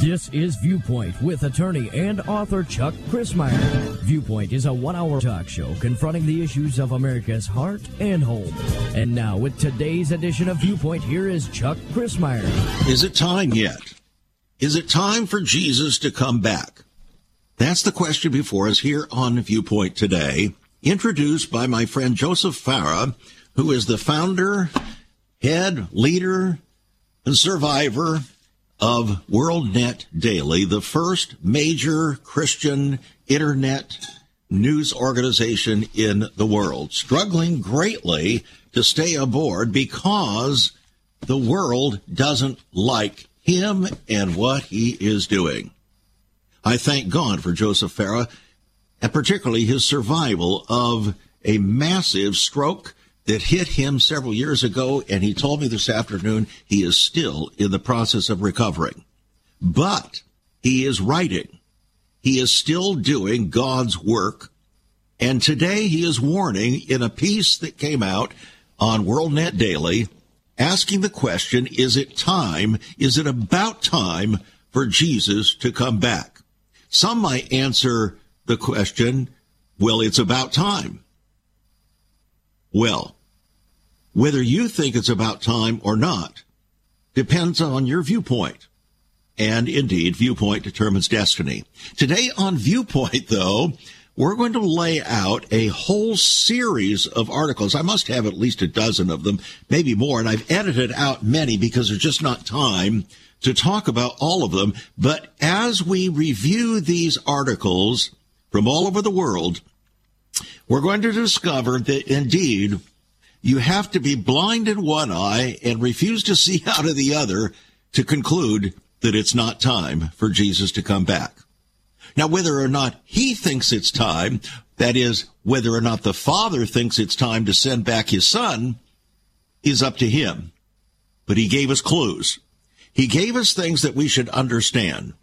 This is Viewpoint with attorney and author Chuck Crismier. Viewpoint is a one hour talk show confronting the issues of America's heart and home. And now, with today's edition of Viewpoint, here is Chuck Crismier. Is it time yet? Is it time for Jesus to come back? That's the question before us here on Viewpoint today, introduced by my friend Joseph Farah, who is the founder, head, leader, and survivor of WorldNet Daily, the first major Christian internet news organization in the world, struggling greatly to stay aboard because the world doesn't like him and what he is doing. I thank God for Joseph Farah and particularly his survival of a massive stroke that hit him several years ago, and he told me this afternoon he is still in the process of recovering. But he is writing. He is still doing God's work. And today he is warning in a piece that came out on WorldNet Daily, asking the question, is it time, is it about time for Jesus to come back? Some might answer the question, well, it's about time. Well, whether you think it's about time or not depends on your viewpoint. And indeed, viewpoint determines destiny. Today on Viewpoint, though, we're going to lay out a whole series of articles. I must have at least a dozen of them, maybe more, and I've edited out many because there's just not time to talk about all of them. But as we review these articles from all over the world, we're going to discover that indeed you have to be blind in one eye and refuse to see out of the other to conclude that it's not time for Jesus to come back. Now, whether or not he thinks it's time, that is, whether or not the Father thinks it's time to send back his Son, is up to him. But he gave us clues. He gave us things that we should understand.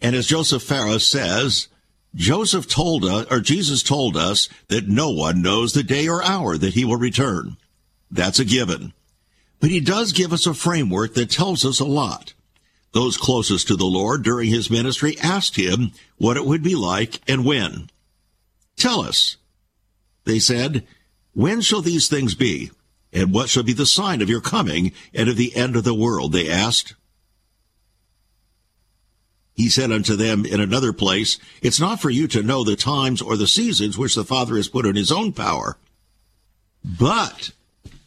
And as Joseph Farah says, Joseph told us, or Jesus told us, that no one knows the day or hour that he will return. That's a given. But he does give us a framework that tells us a lot. Those closest to the Lord during his ministry asked him what it would be like and when. Tell us. They said, When shall these things be? And what shall be the sign of your coming and of the end of the world? They asked. He said unto them in another place, It's not for you to know the times or the seasons which the Father has put in his own power. But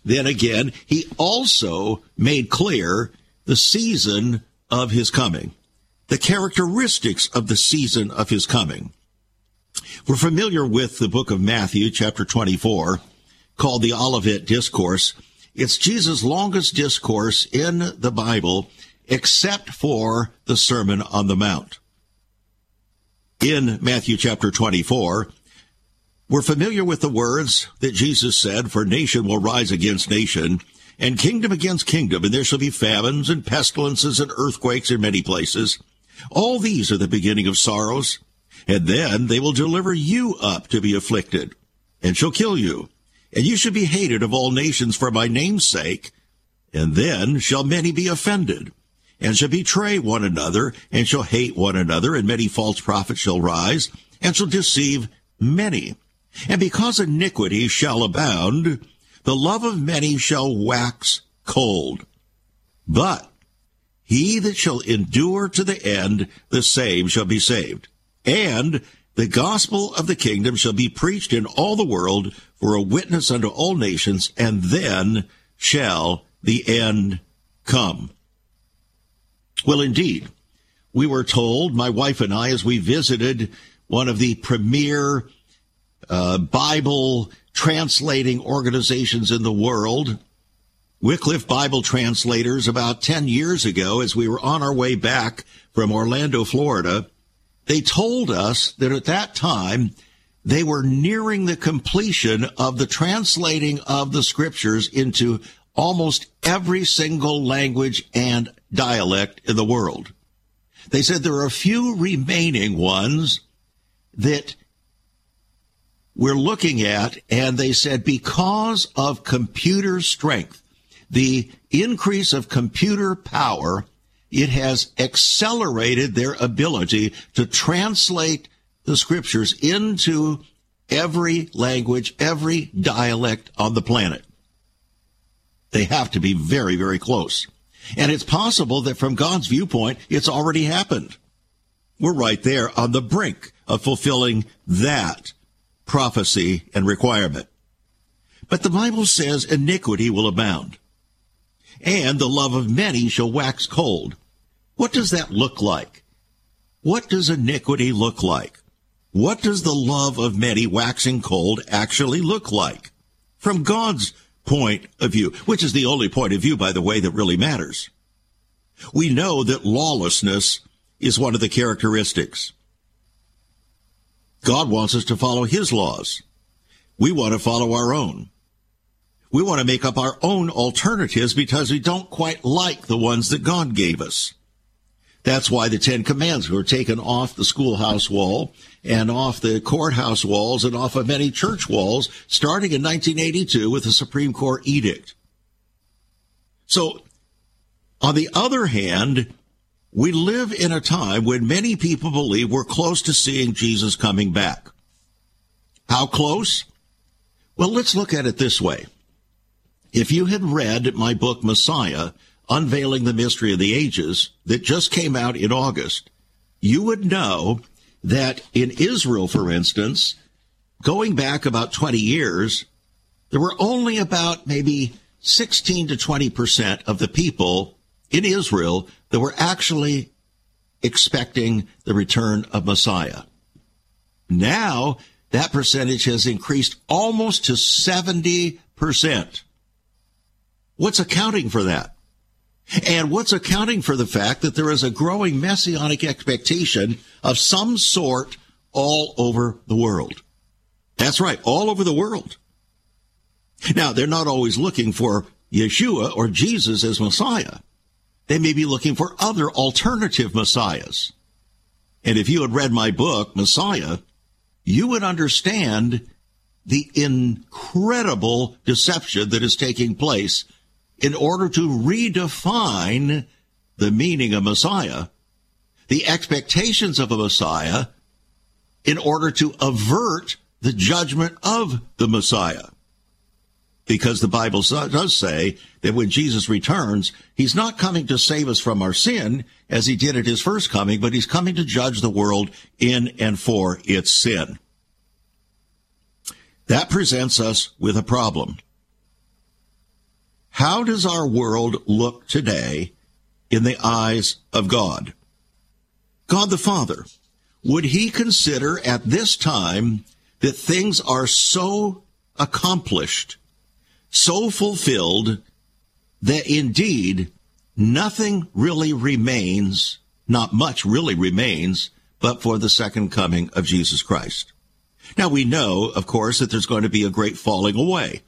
then again, he also made clear the season of his coming, the characteristics of the season of his coming. We're familiar with the book of Matthew, chapter 24, called the Olivet Discourse. It's Jesus' longest discourse in the Bible except for the Sermon on the Mount. In Matthew chapter 24, we're familiar with the words that Jesus said, for nation will rise against nation and kingdom against kingdom, and there shall be famines and pestilences and earthquakes in many places. All these are the beginning of sorrows. And then they will deliver you up to be afflicted and shall kill you. And you shall be hated of all nations for my name's sake. And then shall many be offended and shall betray one another, and shall hate one another, and many false prophets shall rise, and shall deceive many. And because iniquity shall abound, the love of many shall wax cold. But he that shall endure to the end, the same shall be saved. And the gospel of the kingdom shall be preached in all the world for a witness unto all nations, and then shall the end come. Well, indeed, we were told, my wife and I, as we visited one of the premier uh, Bible translating organizations in the world, Wycliffe Bible Translators, about 10 years ago, as we were on our way back from Orlando, Florida, they told us that at that time, they were nearing the completion of the translating of the scriptures into almost every single language and dialect in the world. They said there are a few remaining ones that we're looking at, and they said because of computer strength, the increase of computer power, it has accelerated their ability to translate the scriptures into every language, every dialect on the planet. They have to be very, very close. And it's possible that from God's viewpoint, it's already happened. We're right there on the brink of fulfilling that prophecy and requirement. But the Bible says iniquity will abound, and the love of many shall wax cold. What does that look like? What does iniquity look like? What does the love of many waxing cold actually look like? From God's point of view, which is the only point of view, by the way, that really matters. We know that lawlessness is one of the characteristics. God wants us to follow His laws. We want to follow our own. We want to make up our own alternatives because we don't quite like the ones that God gave us. That's why the Ten Commandments were taken off the schoolhouse wall and off the courthouse walls and off of many church walls starting in 1982 with the Supreme Court edict. So, on the other hand, we live in a time when many people believe we're close to seeing Jesus coming back. How close? Well, let's look at it this way. If you had read my book, Messiah, Unveiling the Mystery of the Ages, that just came out in August, you would know that in Israel, for instance, going back about 20 years, there were only about maybe 16 to 20% of the people in Israel that were actually expecting the return of Messiah. Now, that percentage has increased almost to 70%. What's accounting for that? And what's accounting for the fact that there is a growing messianic expectation of some sort all over the world? That's right, all over the world. Now, they're not always looking for Yeshua or Jesus as Messiah. They may be looking for other alternative messiahs. And if you had read my book, Messiah, you would understand the incredible deception that is taking place in order to redefine the meaning of Messiah, the expectations of a Messiah, in order to avert the judgment of the Messiah. Because the Bible does say that when Jesus returns, he's not coming to save us from our sin as he did at his first coming, but he's coming to judge the world in and for its sin. That presents us with a problem. How does our world look today in the eyes of God? God the Father, would he consider at this time that things are so accomplished, so fulfilled, that indeed nothing really remains, not much really remains, but for the second coming of Jesus Christ? Now we know, of course, that there's going to be a great falling away.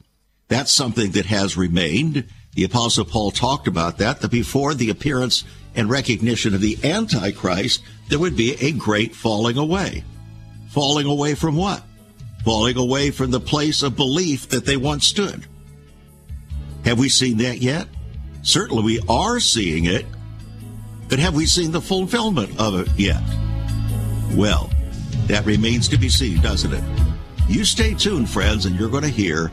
That's something that has remained. The apostle Paul talked about that, that before the appearance and recognition of the Antichrist, there would be a great falling away. Falling away from what? Falling away from the place of belief that they once stood. Have we seen that yet? Certainly we are seeing it, but have we seen the fulfillment of it yet? Well, that remains to be seen, doesn't it? You stay tuned, friends, and you're going to hear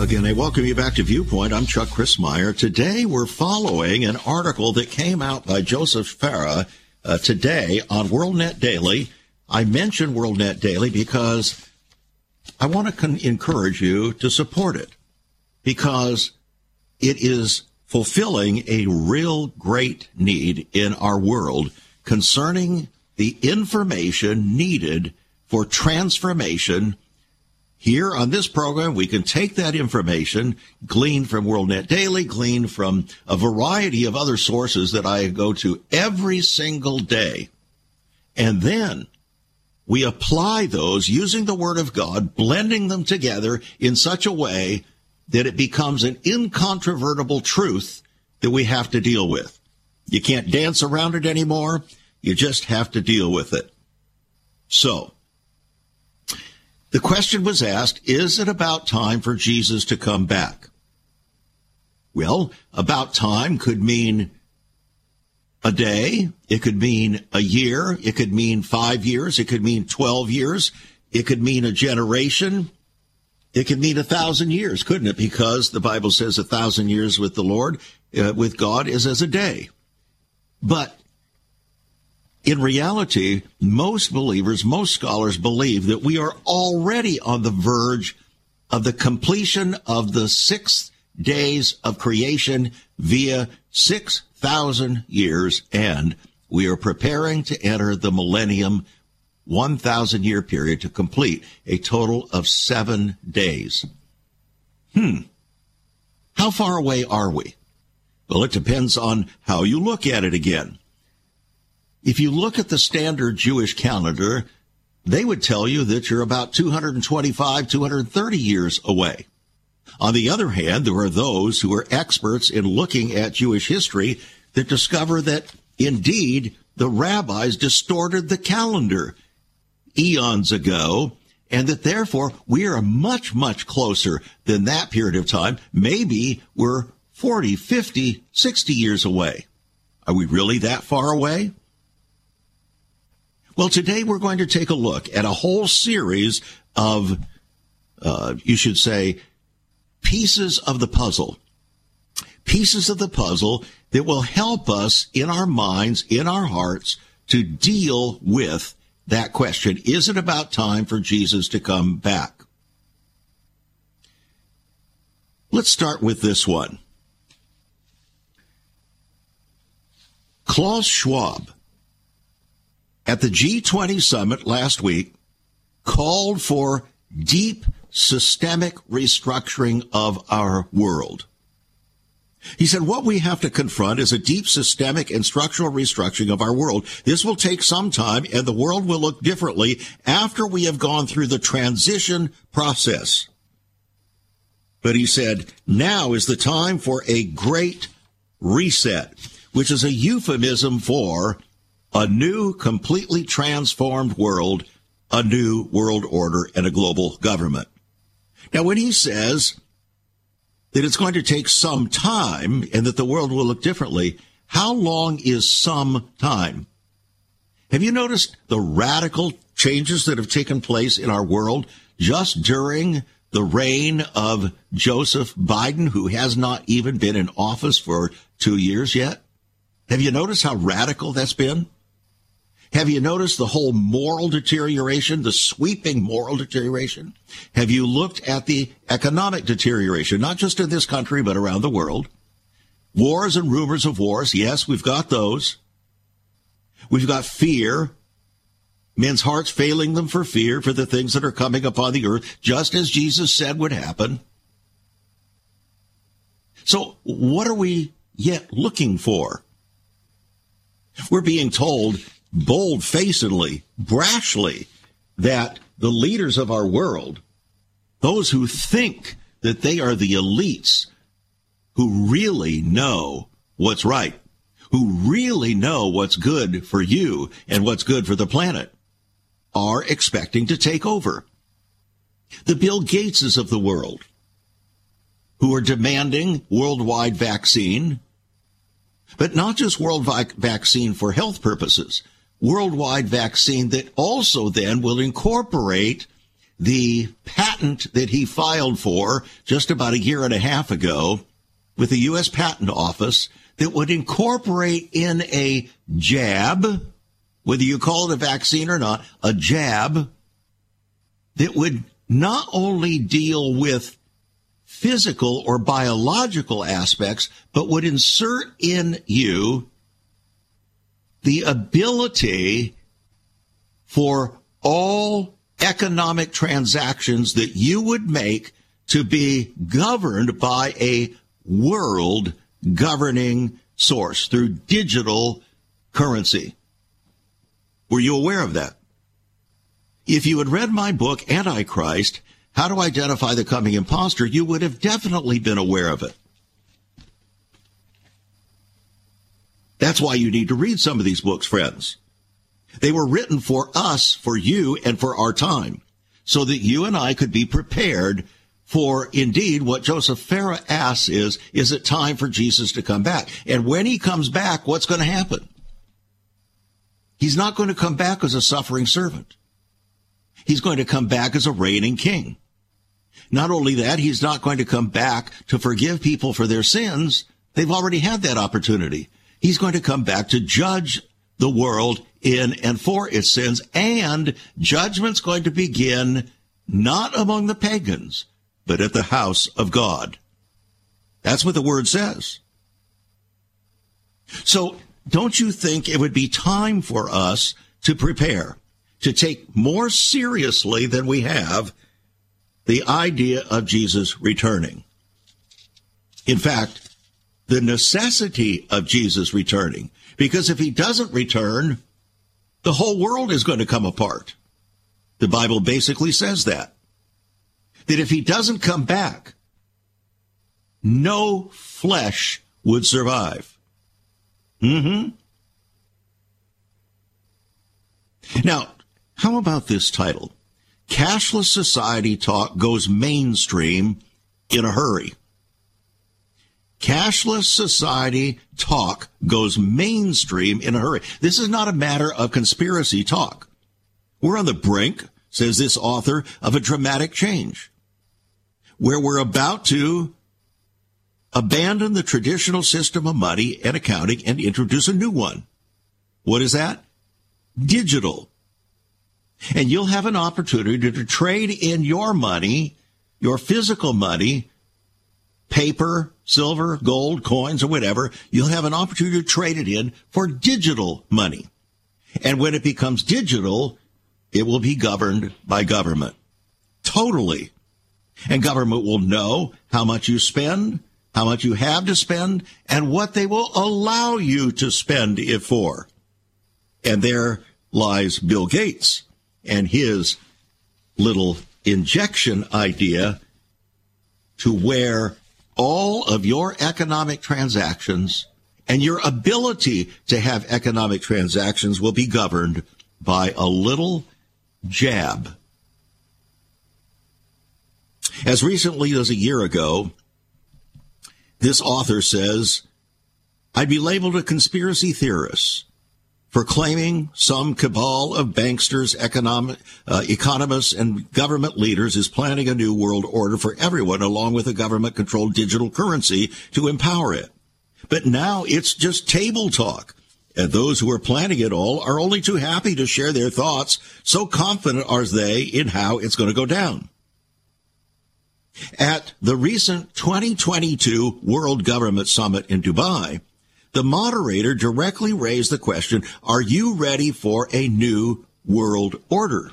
Again, I welcome you back to Viewpoint. I'm Chuck Crismier. Today we're following an article that came out by Joseph Farah uh, today on WorldNet Daily. I mention WorldNet Daily because I want to con- encourage you to support it because it is fulfilling a real great need in our world concerning the information needed for transformation. Here on this program, we can take that information, gleaned from WorldNet Daily, glean from a variety of other sources that I go to every single day. And then we apply those using the Word of God, blending them together in such a way that it becomes an incontrovertible truth that we have to deal with. You can't dance around it anymore. You just have to deal with it. So, the question was asked, is it about time for Jesus to come back? Well, about time could mean a day. It could mean a year. It could mean five years. It could mean 12 years. It could mean a generation. It could mean a thousand years, couldn't it? Because the Bible says a thousand years with the Lord, uh, with God, is as a day. But in reality, most believers, most scholars believe that we are already on the verge of the completion of the six days of creation via 6,000 years, and we are preparing to enter the millennium 1,000 year period to complete a total of seven days. Hmm. How far away are we? Well, it depends on how you look at it again. If you look at the standard Jewish calendar, they would tell you that you're about 225, 230 years away. On the other hand, there are those who are experts in looking at Jewish history that discover that indeed the rabbis distorted the calendar eons ago and that therefore we are much, much closer than that period of time. Maybe we're 40, 50, 60 years away. Are we really that far away? Well, today we're going to take a look at a whole series of, uh, you should say, pieces of the puzzle. Pieces of the puzzle that will help us in our minds, in our hearts, to deal with that question. Is it about time for Jesus to come back? Let's start with this one. Klaus Schwab at the G20 summit last week called for deep systemic restructuring of our world. He said, what we have to confront is a deep systemic and structural restructuring of our world. This will take some time and the world will look differently after we have gone through the transition process. But he said, now is the time for a great reset, which is a euphemism for a new, completely transformed world, a new world order, and a global government. Now, when he says that it's going to take some time and that the world will look differently, how long is some time? Have you noticed the radical changes that have taken place in our world just during the reign of Joseph Biden, who has not even been in office for two years yet? Have you noticed how radical that's been? Have you noticed the whole moral deterioration, the sweeping moral deterioration? Have you looked at the economic deterioration, not just in this country, but around the world? Wars and rumors of wars. Yes, we've got those. We've got fear. Men's hearts failing them for fear for the things that are coming upon the earth, just as Jesus said would happen. So what are we yet looking for? We're being told bold facedly, brashly, that the leaders of our world, those who think that they are the elites, who really know what's right, who really know what's good for you and what's good for the planet, are expecting to take over. The Bill Gateses of the world, who are demanding worldwide vaccine, but not just worldwide vaccine for health purposes, worldwide vaccine that also then will incorporate the patent that he filed for just about a year and a half ago with the U.S. Patent Office that would incorporate in a jab, whether you call it a vaccine or not, a jab that would not only deal with physical or biological aspects, but would insert in you the ability for all economic transactions that you would make to be governed by a world governing source through digital currency. Were you aware of that? If you had read my book, Antichrist, How to Identify the Coming Imposter, you would have definitely been aware of it. That's why you need to read some of these books, friends. They were written for us, for you, and for our time, so that you and I could be prepared for indeed what Joseph Farah asks is, is it time for Jesus to come back? And when he comes back, what's going to happen? He's not going to come back as a suffering servant. He's going to come back as a reigning king. Not only that, he's not going to come back to forgive people for their sins. They've already had that opportunity. He's going to come back to judge the world in and for its sins, and judgment's going to begin not among the pagans, but at the house of God. That's what the word says. So don't you think it would be time for us to prepare, to take more seriously than we have the idea of Jesus returning? In fact, the necessity of Jesus returning. Because if he doesn't return, the whole world is going to come apart. The Bible basically says that. That if he doesn't come back, no flesh would survive. Mm-hmm. Now, how about this title? Cashless Society Talk Goes Mainstream in a Hurry. Cashless society talk goes mainstream in a hurry. This is not a matter of conspiracy talk. We're on the brink, says this author, of a dramatic change where we're about to abandon the traditional system of money and accounting and introduce a new one. What is that? Digital. And you'll have an opportunity to trade in your money, your physical money, paper, silver, gold, coins, or whatever, you'll have an opportunity to trade it in for digital money. And when it becomes digital, it will be governed by government. Totally. And government will know how much you spend, how much you have to spend, and what they will allow you to spend it for. And there lies Bill Gates and his little injection idea to where all of your economic transactions and your ability to have economic transactions will be governed by a little jab. As recently as a year ago, this author says, I'd be labeled a conspiracy theorist for claiming some cabal of banksters, economic, uh, economists, and government leaders is planning a new world order for everyone, along with a government controlled digital currency to empower it. But now it's just table talk. And those who are planning it all are only too happy to share their thoughts, so confident are they in how it's going to go down. At the recent 2022 World Government Summit in Dubai, the moderator directly raised the question, are you ready for a new world order?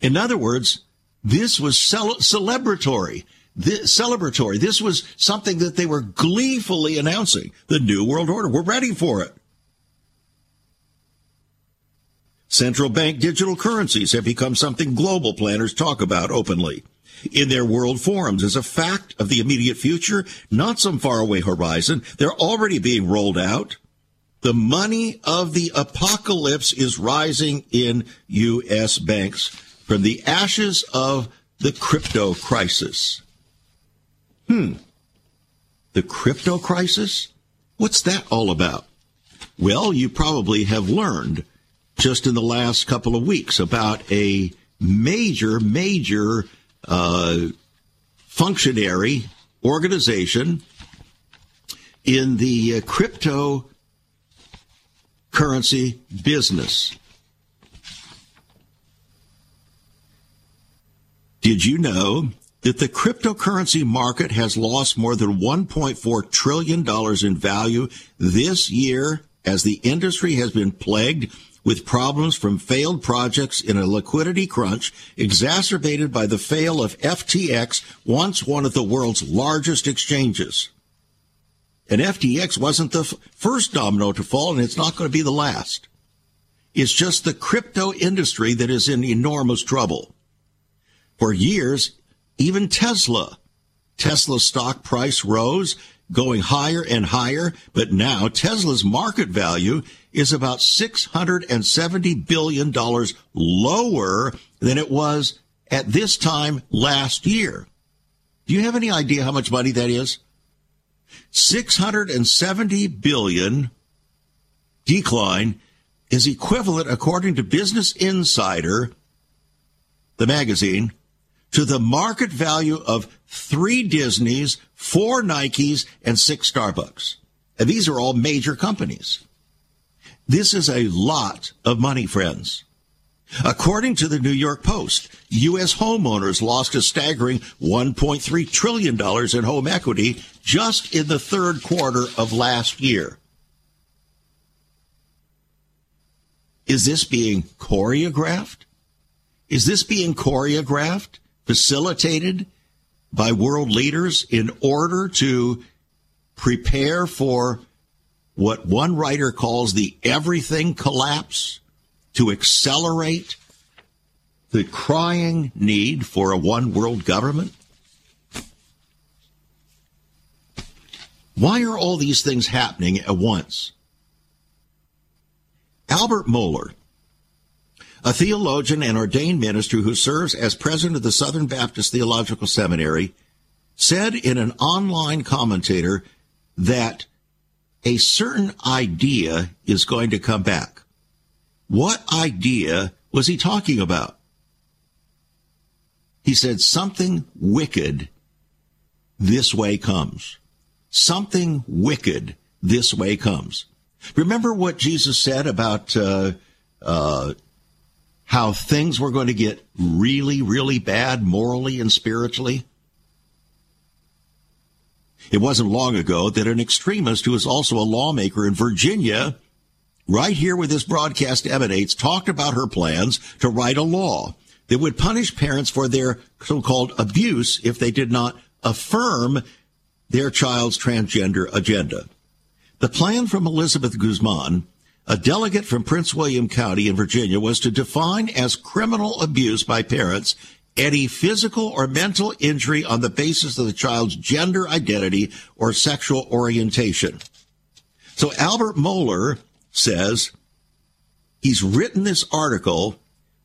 In other words, this was cel- celebratory. This, celebratory. This was something that they were gleefully announcing. The new world order. We're ready for it. Central bank digital currencies have become something global planners talk about openly in their world forums as a fact of the immediate future, not some faraway horizon. They're already being rolled out. The money of the apocalypse is rising in U.S. banks from the ashes of the crypto crisis. Hmm. The crypto crisis? What's that all about? Well, you probably have learned just in the last couple of weeks about a major, major uh, functionary organization in the uh, crypto currency business. Did you know that the cryptocurrency market has lost more than $1.4 trillion in value this year as the industry has been plagued with problems from failed projects in a liquidity crunch exacerbated by the fail of FTX, once one of the world's largest exchanges. And FTX wasn't the f- first domino to fall, and it's not going to be the last. It's just the crypto industry that is in enormous trouble. For years, even Tesla, Tesla's stock price rose, going higher and higher, but now Tesla's market value is about $670 billion lower than it was at this time last year. Do you have any idea how much money that is? 670 billion decline is equivalent, according to Business Insider, the magazine, to the market value of three Disneys, four Nikes, and six Starbucks. And these are all major companies. This is a lot of money, friends. According to the New York Post, U.S. homeowners lost a staggering $1.3 trillion in home equity just in the third quarter of last year. Is this being choreographed? Is this being choreographed, facilitated by world leaders in order to prepare for what one writer calls the everything collapse? to accelerate the crying need for a one world government? Why are all these things happening at once? Albert Mohler, a theologian and ordained minister who serves as president of the Southern Baptist Theological Seminary, said in an online commentator that a certain idea is going to come back. What idea was he talking about? He said, something wicked this way comes. Something wicked this way comes. Remember what Jesus said about uh, uh, how things were going to get really, really bad morally and spiritually? It wasn't long ago that an extremist who is also a lawmaker in Virginia right here where this broadcast emanates, talked about her plans to write a law that would punish parents for their so-called abuse if they did not affirm their child's transgender agenda. The plan from Elizabeth Guzman, a delegate from Prince William County in Virginia, was to define as criminal abuse by parents any physical or mental injury on the basis of the child's gender identity or sexual orientation. So Albert Mohler says he's written this article,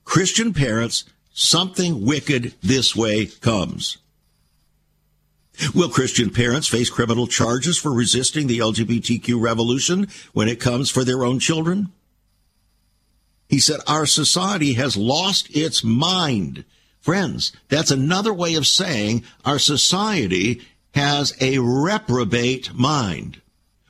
Christian Parents, Something Wicked This Way Comes. Will Christian parents face criminal charges for resisting the LGBTQ revolution when it comes for their own children? He said, Our society has lost its mind. Friends, that's another way of saying our society has a reprobate mind.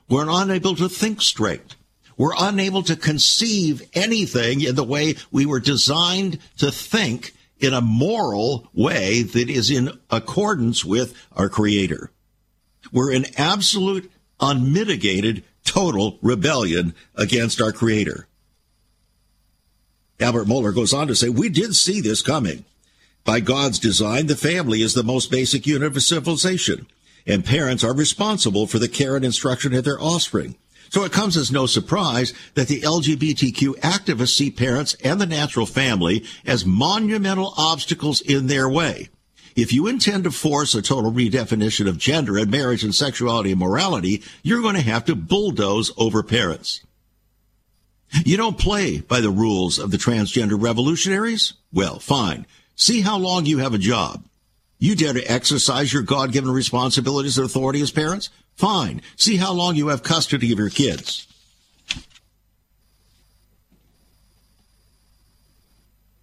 We're unable to think straight. We're unable to conceive anything in the way we were designed to think in a moral way that is in accordance with our Creator. We're in absolute, unmitigated, total rebellion against our Creator. Albert Mohler goes on to say, We did see this coming. By God's design, the family is the most basic unit of civilization, and parents are responsible for the care and instruction of their offspring. So it comes as no surprise that the LGBTQ activists see parents and the natural family as monumental obstacles in their way. If you intend to force a total redefinition of gender and marriage and sexuality and morality, you're going to have to bulldoze over parents. You don't play by the rules of the transgender revolutionaries? Well, fine. See how long you have a job. You dare to exercise your God-given responsibilities and authority as parents? Fine. See how long you have custody of your kids.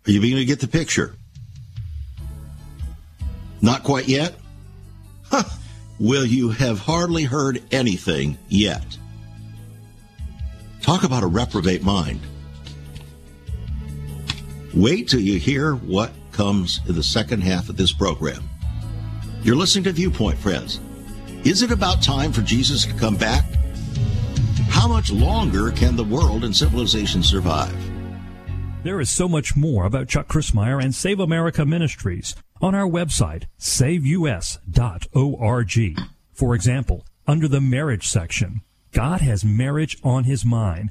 Are you beginning to get the picture? Not quite yet? Huh. Well, you have hardly heard anything yet. Talk about a reprobate mind. Wait till you hear what comes in the second half of this program. You're listening to Viewpoint, friends. Is it about time for Jesus to come back? How much longer can the world and civilization survive? There is so much more about Chuck Crismier and Save America Ministries on our website, saveus.org. For example, under the marriage section, God has marriage on his mind.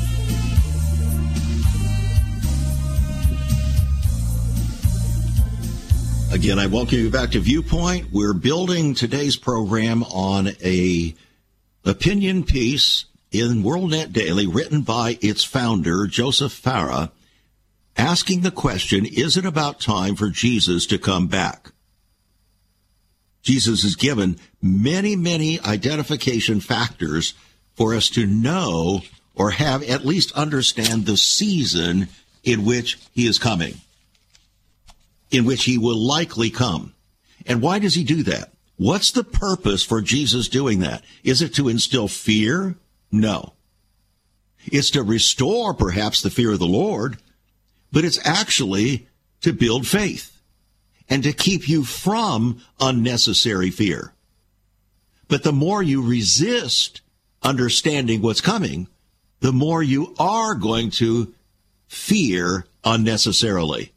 Again, I welcome you back to Viewpoint. We're building today's program on a opinion piece in WorldNet Daily written by its founder, Joseph Farah asking the question, is it about time for Jesus to come back? Jesus has given many, many identification factors for us to know or have at least understand the season in which he is coming, in which he will likely come. And why does he do that? What's the purpose for Jesus doing that? Is it to instill fear? No. It's to restore perhaps the fear of the Lord, but it's actually to build faith and to keep you from unnecessary fear. But the more you resist understanding what's coming, the more you are going to fear unnecessarily.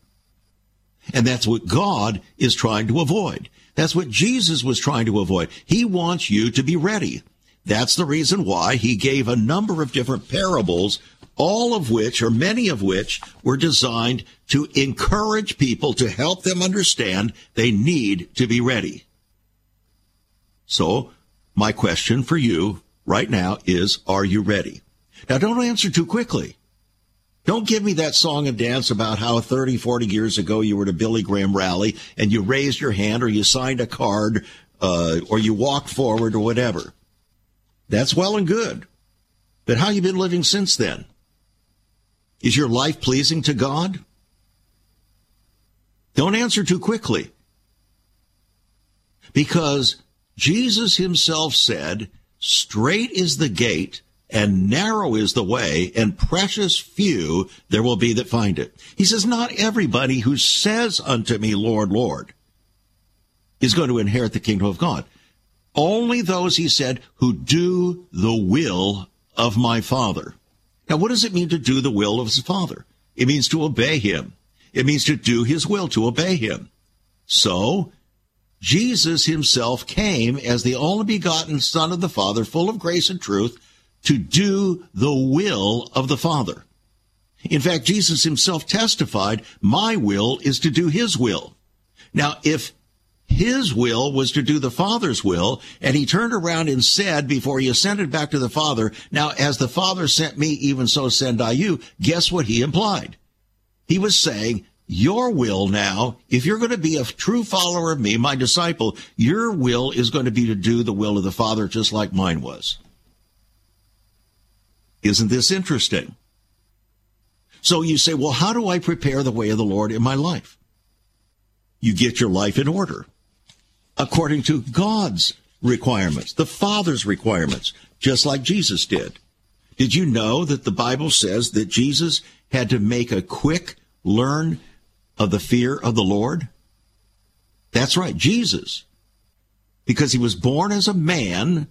And that's what God is trying to avoid. That's what Jesus was trying to avoid. He wants you to be ready. That's the reason why he gave a number of different parables all of which, or many of which, were designed to encourage people to help them understand they need to be ready. So, my question for you right now is, are you ready? Now, don't answer too quickly. Don't give me that song and dance about how 30, 40 years ago you were at a Billy Graham rally and you raised your hand or you signed a card uh, or you walked forward or whatever. That's well and good. But how you been living since then? Is your life pleasing to God? Don't answer too quickly. Because Jesus himself said, straight is the gate and narrow is the way and precious few there will be that find it. He says, not everybody who says unto me, Lord, Lord, is going to inherit the kingdom of God. Only those, he said, who do the will of my Father. Now, what does it mean to do the will of his Father? It means to obey him. It means to do his will, to obey him. So, Jesus himself came as the only begotten Son of the Father, full of grace and truth, to do the will of the Father. In fact, Jesus himself testified, my will is to do his will. Now, if his will was to do the Father's will, and he turned around and said before he ascended back to the Father, Now, as the Father sent me, even so send I you. Guess what he implied? He was saying, Your will now, if you're going to be a true follower of me, my disciple, your will is going to be to do the will of the Father just like mine was. Isn't this interesting? So you say, Well, how do I prepare the way of the Lord in my life? You get your life in order according to God's requirements, the Father's requirements, just like Jesus did. Did you know that the Bible says that Jesus had to make a quick learn of the fear of the Lord? That's right, Jesus. Because he was born as a man,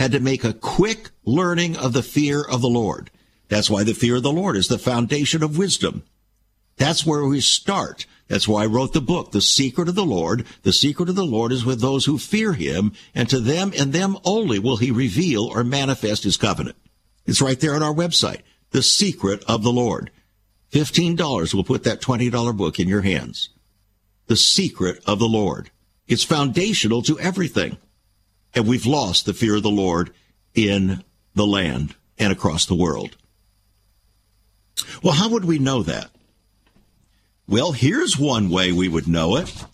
had to make a quick learning of the fear of the Lord. That's why the fear of the Lord is the foundation of wisdom. That's where we start. That's why I wrote the book, The Secret of the Lord. The secret of the Lord is with those who fear him, and to them and them only will he reveal or manifest his covenant. It's right there on our website, The Secret of the Lord. $15 will put that $20 book in your hands. The Secret of the Lord. It's foundational to everything. And we've lost the fear of the Lord in the land and across the world. Well, how would we know that? Well, here's one way we would know it.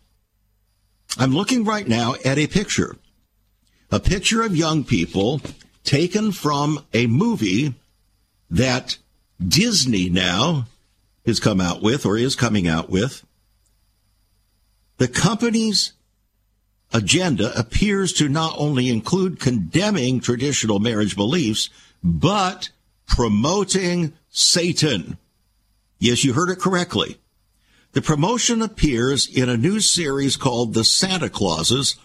I'm looking right now at a picture. A picture of young people taken from a movie that Disney now has come out with or is coming out with. The company's agenda appears to not only include condemning traditional marriage beliefs, but promoting Satan. Yes, you heard it correctly. The promotion appears in a new series called The Santa Clauses,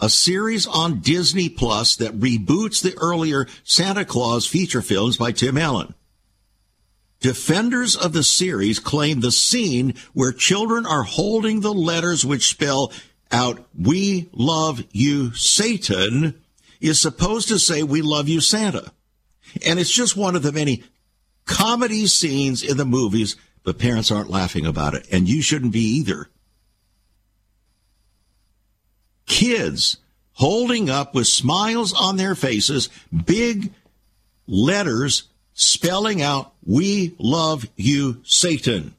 a series on Disney Plus that reboots the earlier Santa Claus feature films by Tim Allen. Defenders of the series claim the scene where children are holding the letters which spell out, We love you, Satan, is supposed to say, We love you, Santa. And it's just one of the many comedy scenes in the movies, but parents aren't laughing about it. And you shouldn't be either. Kids holding up with smiles on their faces, big letters spelling out, We love you, Satan.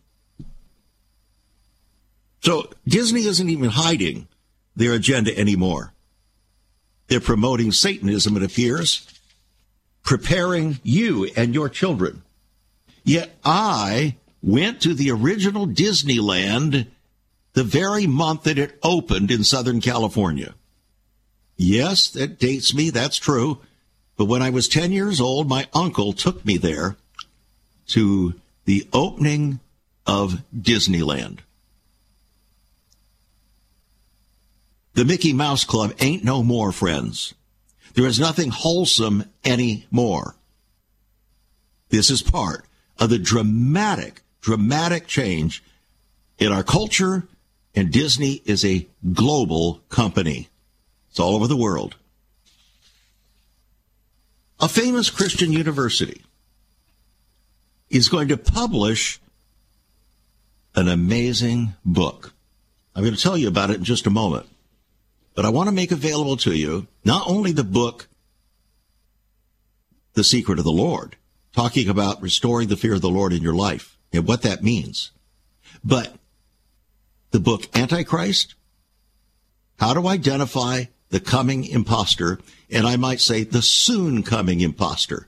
So Disney isn't even hiding their agenda anymore. They're promoting Satanism, it appears, preparing you and your children. Yet I went to the original Disneyland the very month that it opened in Southern California. Yes, that dates me, that's true. But when I was 10 years old, my uncle took me there to the opening of Disneyland. The Mickey Mouse Club ain't no more, friends. There is nothing wholesome anymore. This is part of the dramatic, dramatic change in our culture, and Disney is a global company. It's all over the world. A famous Christian university is going to publish an amazing book. I'm going to tell you about it in just a moment. But I want to make available to you not only the book, The Secret of the Lord, talking about restoring the fear of the Lord in your life and what that means, but the book Antichrist, How to Identify the Coming Imposter, and I might say the soon coming imposter.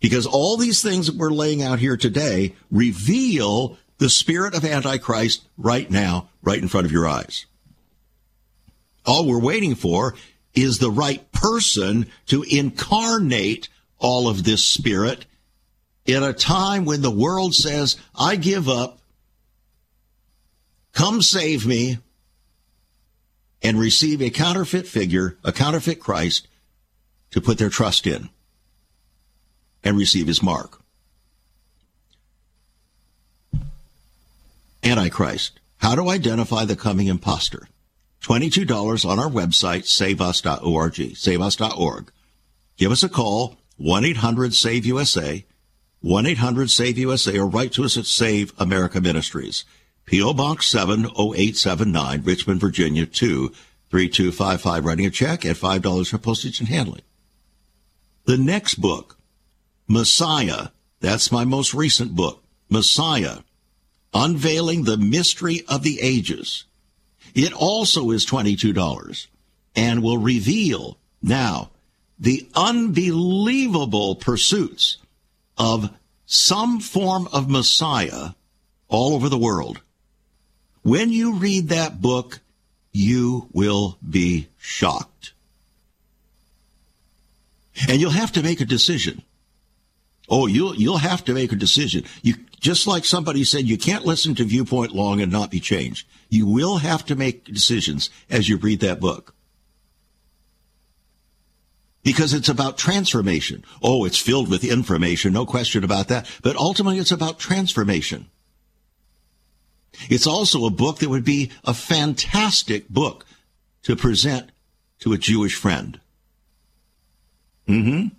Because all these things that we're laying out here today reveal the spirit of Antichrist right now, right in front of your eyes. All we're waiting for is the right person to incarnate all of this spirit in a time when the world says, I give up, come save me, and receive a counterfeit figure, a counterfeit Christ, to put their trust in and receive his mark. Antichrist. How to identify the coming impostor. $22 on our website, saveus.org, saveus.org. Give us a call, 1-800-SAVE-USA, 1-800-SAVE-USA, or write to us at Save America Ministries. P.O. Box 70879, Richmond, Virginia 23255. Writing a check at $5 for postage and handling. The next book, Messiah, that's my most recent book, Messiah, Unveiling the Mystery of the Ages. It also is $22 and will reveal now the unbelievable pursuits of some form of Messiah all over the world. When you read that book, you will be shocked. And you'll have to make a decision. Oh, you'll, you'll have to make a decision. You, just like somebody said, you can't listen to viewpoint long and not be changed. You will have to make decisions as you read that book. Because it's about transformation. Oh, it's filled with information, no question about that. But ultimately, it's about transformation. It's also a book that would be a fantastic book to present to a Jewish friend. Mm-hmm.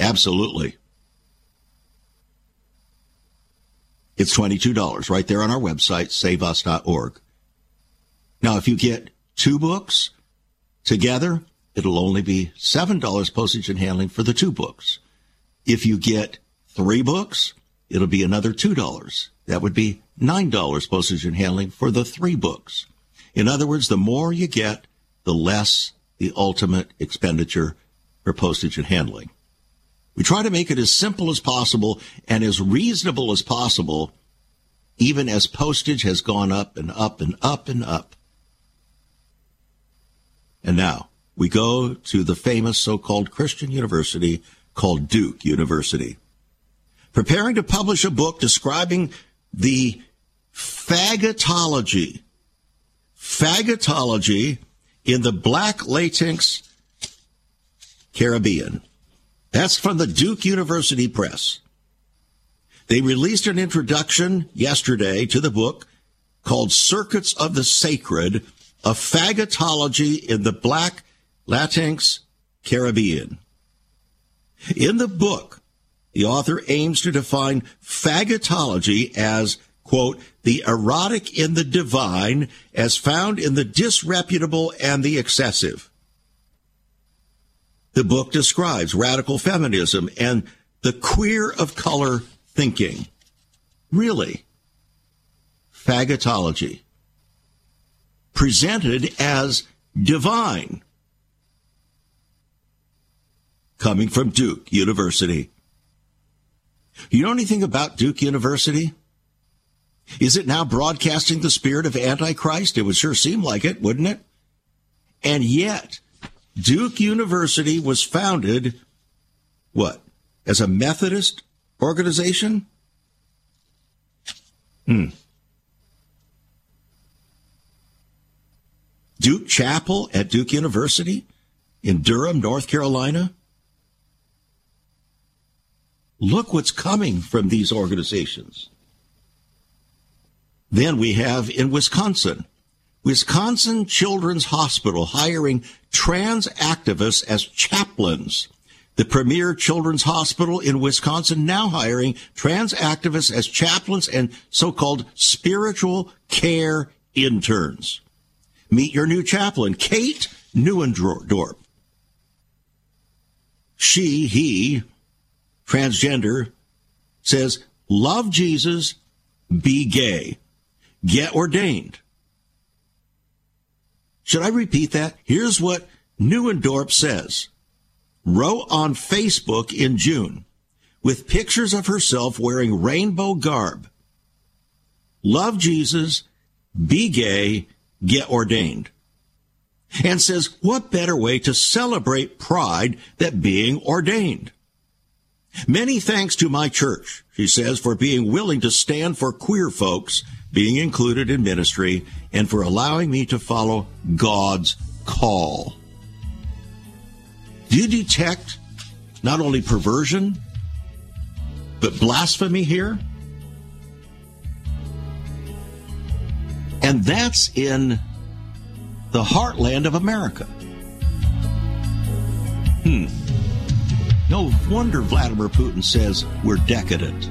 Absolutely. It's $22 right there on our website, saveus.org. Now, if you get two books together, it'll only be $7 postage and handling for the two books. If you get three books, it'll be another $2. That would be $9 postage and handling for the three books. In other words, the more you get, the less the ultimate expenditure for postage and handling. We try to make it as simple as possible and as reasonable as possible, even as postage has gone up and up and up and up. And now we go to the famous so-called Christian university called Duke University. Preparing to publish a book describing the faggotology, faggotology in the black latinx Caribbean. That's from the Duke University Press. They released an introduction yesterday to the book called Circuits of the Sacred, a faggotology in the Black Latinx Caribbean. In the book, the author aims to define faggotology as, quote, the erotic in the divine as found in the disreputable and the excessive. The book describes radical feminism and the queer of color thinking. Really? Faggotology. Presented as divine. Coming from Duke University. You know anything about Duke University? Is it now broadcasting the spirit of Antichrist? It would sure seem like it, wouldn't it? And yet, Duke University was founded, what, as a Methodist organization? Hmm. Duke Chapel at Duke University in Durham, North Carolina. Look what's coming from these organizations. Then we have in Wisconsin, Wisconsin Children's Hospital hiring trans activists as chaplains. The premier children's hospital in Wisconsin now hiring trans activists as chaplains and so-called spiritual care interns. Meet your new chaplain, Kate Neuendorf. She, he, transgender, says, love Jesus, be gay, get ordained. Should I repeat that? Here's what Neuendorf says. Wrote on Facebook in June with pictures of herself wearing rainbow garb. Love Jesus, be gay, get ordained. And says, what better way to celebrate pride than being ordained? Many thanks to my church, she says, for being willing to stand for queer folks being included in ministry and for allowing me to follow God's call. Do you detect not only perversion, but blasphemy here? And that's in the heartland of America. Hmm. No wonder Vladimir Putin says we're decadent.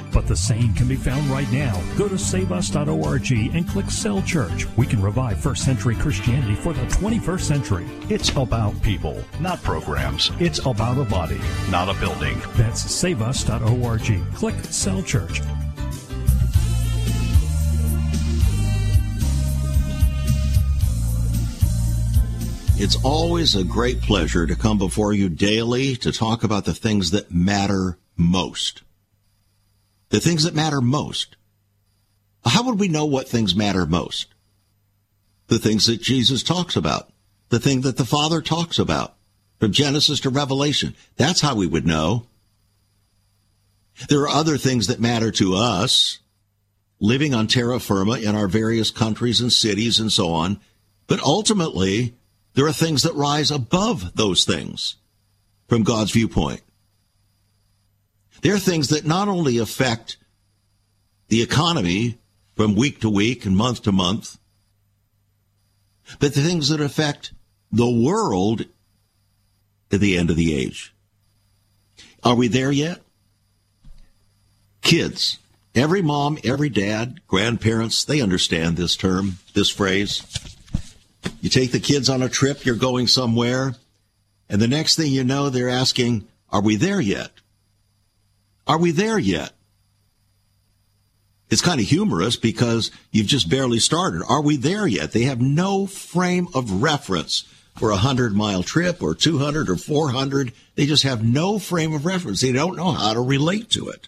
But the same can be found right now. Go to saveus.org and click Cell Church. We can revive first century Christianity for the 21st century. It's about people, not programs. It's about a body, not a building. That's saveus.org. Click Cell Church. It's always a great pleasure to come before you daily to talk about the things that matter most. The things that matter most. How would we know what things matter most? The things that Jesus talks about, the thing that the Father talks about, from Genesis to Revelation. That's how we would know. There are other things that matter to us, living on terra firma in our various countries and cities and so on. But ultimately, there are things that rise above those things from God's viewpoint. There are things that not only affect the economy from week to week and month to month, but the things that affect the world at the end of the age. Are we there yet? Kids. Every mom, every dad, grandparents, they understand this term, this phrase. You take the kids on a trip, you're going somewhere, and the next thing you know, they're asking, Are we there yet? Are we there yet? It's kind of humorous because you've just barely started. Are we there yet? They have no frame of reference for a hundred mile trip or 200 or 400. They just have no frame of reference. They don't know how to relate to it.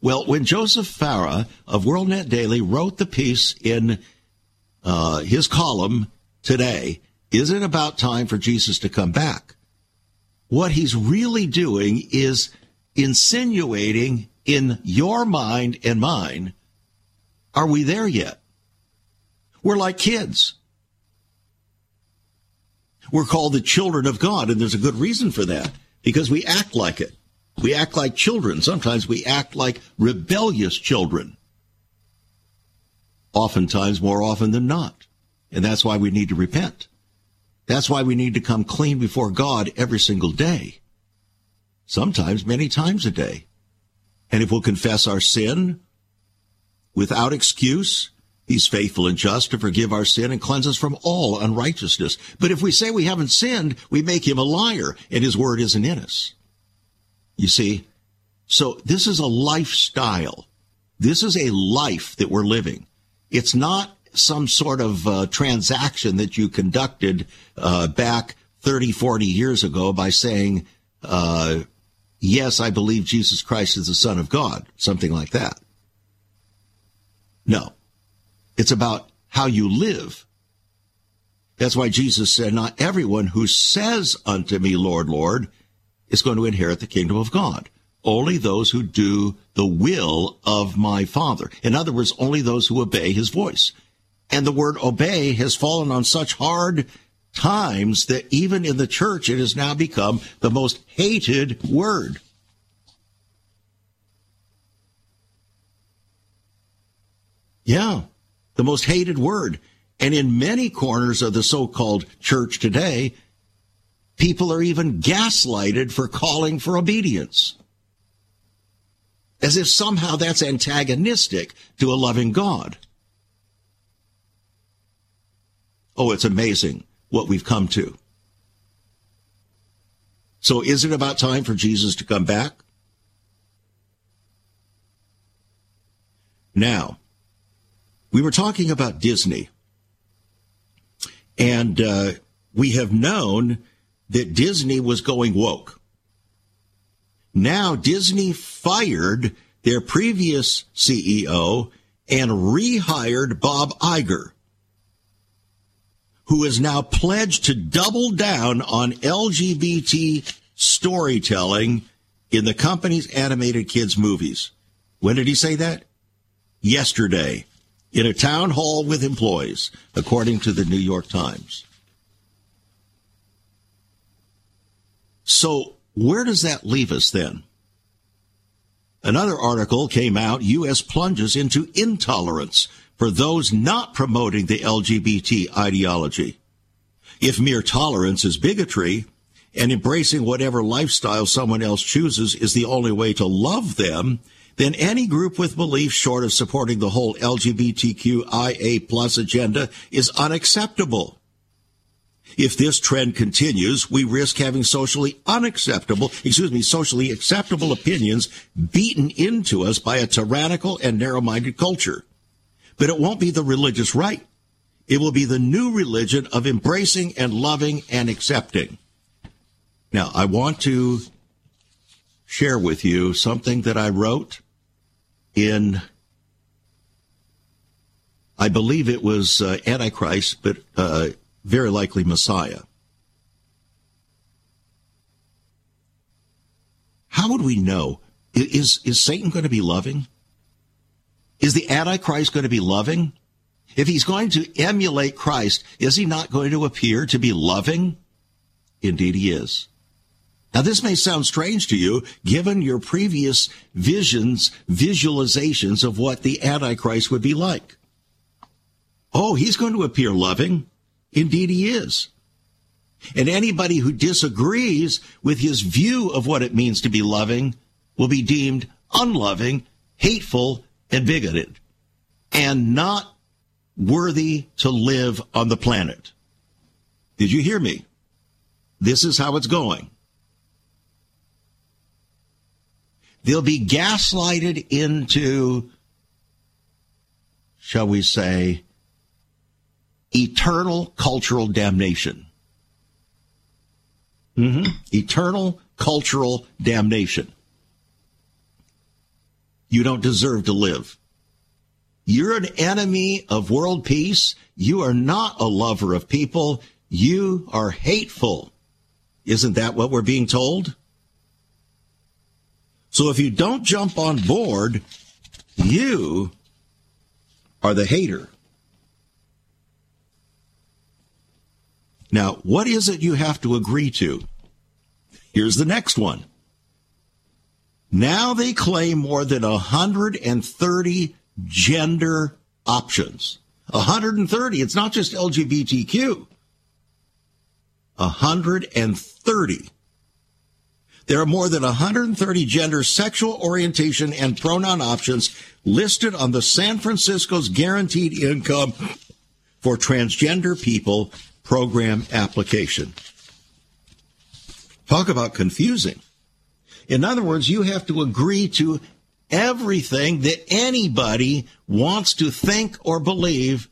Well, when Joseph Farah of WorldNet Daily wrote the piece in uh, his column today, is it about time for Jesus to come back? What he's really doing is insinuating in your mind and mine, are we there yet? We're like kids. We're called the children of God, and there's a good reason for that because we act like it. We act like children. Sometimes we act like rebellious children. Oftentimes, more often than not. And that's why we need to repent. That's why we need to come clean before God every single day. Sometimes many times a day. And if we'll confess our sin without excuse, He's faithful and just to forgive our sin and cleanse us from all unrighteousness. But if we say we haven't sinned, we make him a liar and his word isn't in us. You see? So this is a lifestyle. This is a life that we're living. It's not some sort of uh, transaction that you conducted uh, back 30, 40 years ago by saying, uh, yes, I believe Jesus Christ is the Son of God, something like that. No. It's about how you live. That's why Jesus said, Not everyone who says unto me, Lord, Lord, is going to inherit the kingdom of God. Only those who do the will of my Father. In other words, only those who obey his voice. And the word obey has fallen on such hard times that even in the church it has now become the most hated word. Yeah the most hated word. And in many corners of the so-called church today, people are even gaslighted for calling for obedience. As if somehow that's antagonistic to a loving God. Oh, it's amazing what we've come to. So is it about time for Jesus to come back? Now, we were talking about Disney, and uh, we have known that Disney was going woke. Now Disney fired their previous CEO and rehired Bob Iger, who is now pledged to double down on LGBT storytelling in the company's animated kids movies. When did he say that? Yesterday in a town hall with employees, according to the New York Times. So, where does that leave us then? Another article came out U.S. plunges into intolerance for those not promoting the LGBT ideology. If mere tolerance is bigotry, and embracing whatever lifestyle someone else chooses is the only way to love them, then any group with beliefs short of supporting the whole LGBTQIA plus agenda is unacceptable. If this trend continues, we risk having socially unacceptable, excuse me, socially acceptable opinions beaten into us by a tyrannical and narrow-minded culture. But it won't be the religious right. It will be the new religion of embracing and loving and accepting. Now, I want to share with you something that I wrote in I believe it was uh, Antichrist, but uh, very likely Messiah. How would we know? Is, is Satan going to be loving? Is the Antichrist going to be loving? If he's going to emulate Christ, is he not going to appear to be loving? Indeed, he is. Now, this may sound strange to you, given your previous visions, visualizations of what the Antichrist would be like. Oh, he's going to appear loving. Indeed, he is. And anybody who disagrees with his view of what it means to be loving will be deemed unloving, hateful, and bigoted, and not worthy to live on the planet. Did you hear me? This is how it's going. They'll be gaslighted into, shall we say, eternal cultural damnation. Mm-hmm. Eternal cultural damnation. You don't deserve to live. You're an enemy of world peace. You are not a lover of people. You are hateful. Isn't that what we're being told? So if you don't jump on board, you are the hater. Now, what is it you have to agree to? Here's the next one. Now they claim more than 130 gender options. 130. It's not just LGBTQ. 130. There are more than 130 gender, sexual orientation, and pronoun options listed on the San Francisco's guaranteed income for transgender people program application. Talk about confusing. In other words, you have to agree to everything that anybody wants to think or believe.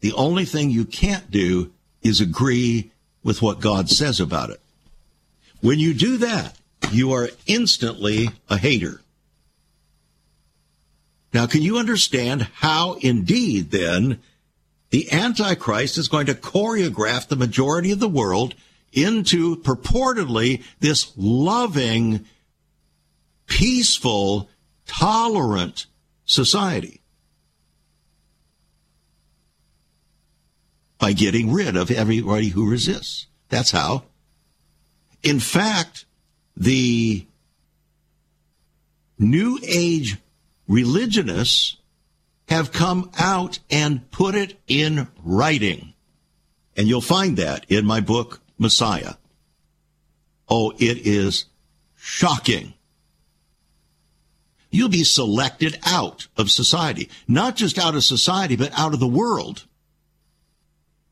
The only thing you can't do is agree with what God says about it. When you do that, you are instantly a hater. Now, can you understand how indeed then the Antichrist is going to choreograph the majority of the world into purportedly this loving, peaceful, tolerant society? By getting rid of everybody who resists. That's how. In fact, the New Age religionists have come out and put it in writing. And you'll find that in my book, Messiah. Oh, it is shocking. You'll be selected out of society, not just out of society, but out of the world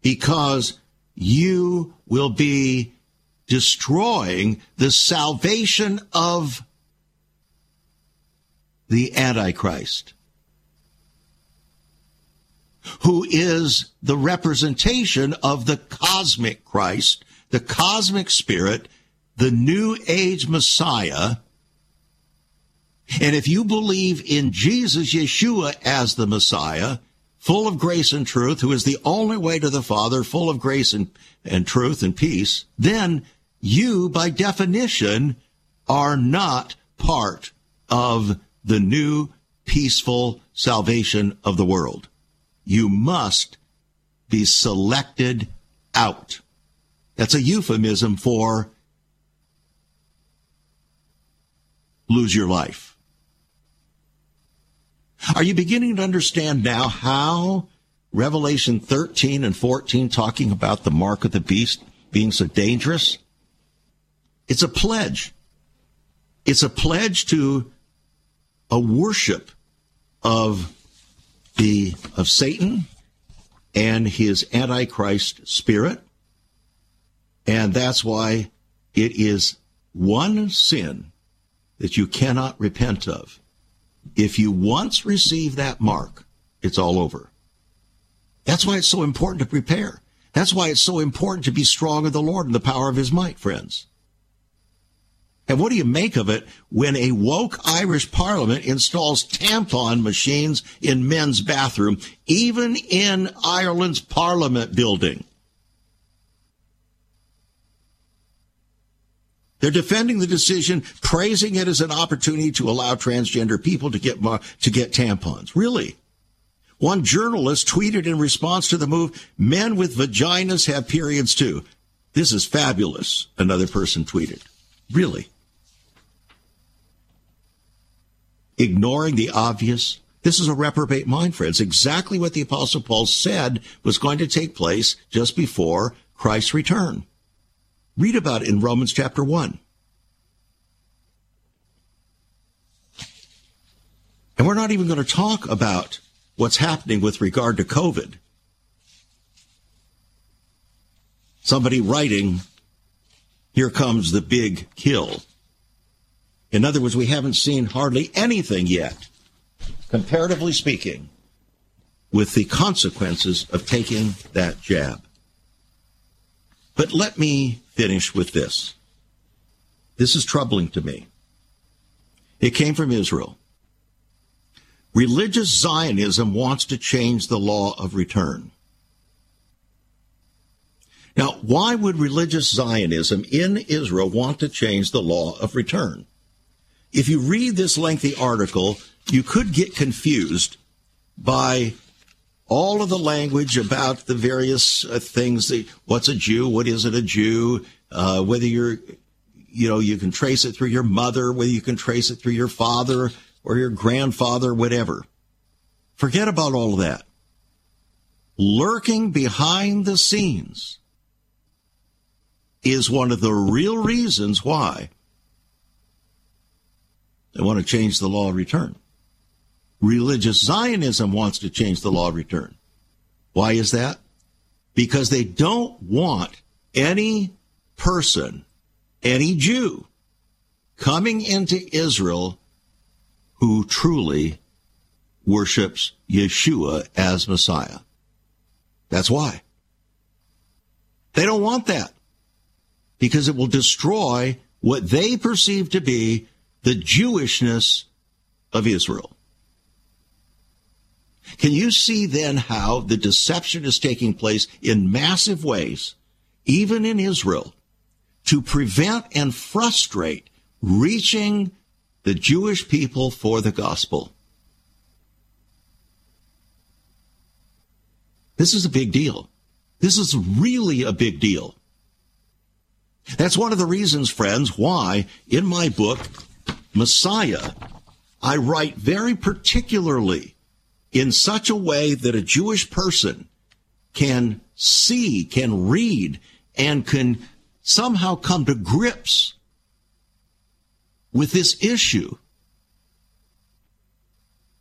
because you will be destroying the salvation of the Antichrist, who is the representation of the cosmic Christ, the cosmic spirit, the new age Messiah. And if you believe in Jesus, Yeshua, as the Messiah, full of grace and truth, who is the only way to the Father, full of grace and, and truth and peace, then you, by definition, are not part of the new peaceful salvation of the world. You must be selected out. That's a euphemism for lose your life. Are you beginning to understand now how Revelation 13 and 14 talking about the mark of the beast being so dangerous? It's a pledge. It's a pledge to a worship of the of Satan and his antichrist spirit. And that's why it is one sin that you cannot repent of. If you once receive that mark, it's all over. That's why it's so important to prepare. That's why it's so important to be strong in the Lord and the power of his might, friends. And what do you make of it when a woke Irish parliament installs tampon machines in men's bathroom, even in Ireland's parliament building? They're defending the decision, praising it as an opportunity to allow transgender people to get to get tampons. Really? One journalist tweeted in response to the move, "Men with vaginas have periods too." This is fabulous, another person tweeted. Really? Ignoring the obvious? This is a reprobate mind, friends. Exactly what the Apostle Paul said was going to take place just before Christ's return. Read about it in Romans chapter 1. And we're not even going to talk about what's happening with regard to COVID. Somebody writing, here comes the big kill. In other words, we haven't seen hardly anything yet, comparatively speaking, with the consequences of taking that jab. But let me finish with this. This is troubling to me. It came from Israel. Religious Zionism wants to change the law of return. Now, why would religious Zionism in Israel want to change the law of return? If you read this lengthy article, you could get confused by all of the language about the various uh, things. The, what's a Jew? What isn't a Jew? Uh, whether you're, you know, you can trace it through your mother, whether you can trace it through your father or your grandfather, whatever. Forget about all of that. Lurking behind the scenes is one of the real reasons why they want to change the law of return. Religious Zionism wants to change the law of return. Why is that? Because they don't want any person, any Jew, coming into Israel who truly worships Yeshua as Messiah. That's why. They don't want that because it will destroy what they perceive to be the Jewishness of Israel. Can you see then how the deception is taking place in massive ways, even in Israel, to prevent and frustrate reaching the Jewish people for the gospel? This is a big deal. This is really a big deal. That's one of the reasons, friends, why in my book, Messiah, I write very particularly in such a way that a Jewish person can see, can read, and can somehow come to grips with this issue.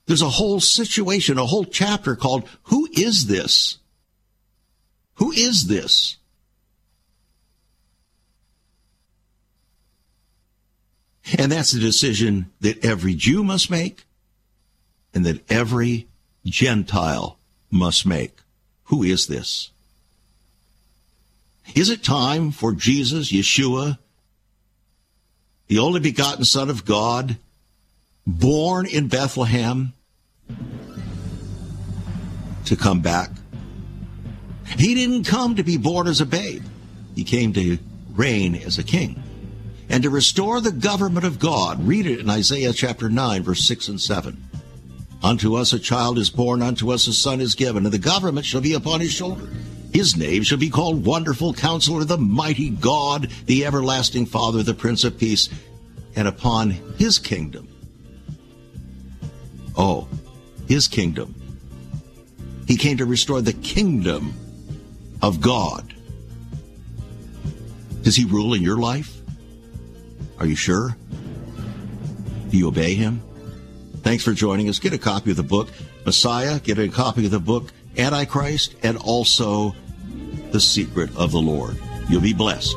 There's a whole situation, a whole chapter called Who is this? Who is this? And that's the decision that every Jew must make and that every Gentile must make. Who is this? Is it time for Jesus, Yeshua, the only begotten Son of God, born in Bethlehem, to come back? He didn't come to be born as a babe. He came to reign as a king and to restore the government of God. Read it in Isaiah chapter 9, verse 6 and 7. Unto us a child is born, unto us a son is given, and the government shall be upon his shoulder. His name shall be called Wonderful Counselor, the Mighty God, the Everlasting Father, the Prince of Peace, and upon his kingdom. Oh, his kingdom. He came to restore the kingdom of God. Does he rule in your life? Are you sure? Do you obey him? Thanks for joining us. Get a copy of the book, Messiah. Get a copy of the book, Antichrist, and also The Secret of the Lord. You'll be blessed.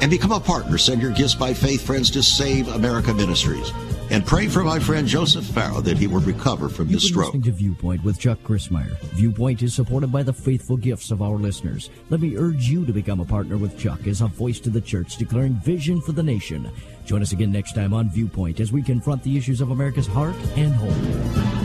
And become a partner. Send your gifts by faith, friends, to Save America Ministries. And pray for my friend Joseph Farah that he will recover from You've his stroke. Listening to Viewpoint with Chuck Crismier. Viewpoint is supported by the faithful gifts of our listeners. Let me urge you to become a partner with Chuck as a voice to the church declaring vision for the nation. Join us again next time on Viewpoint as we confront the issues of America's heart and home.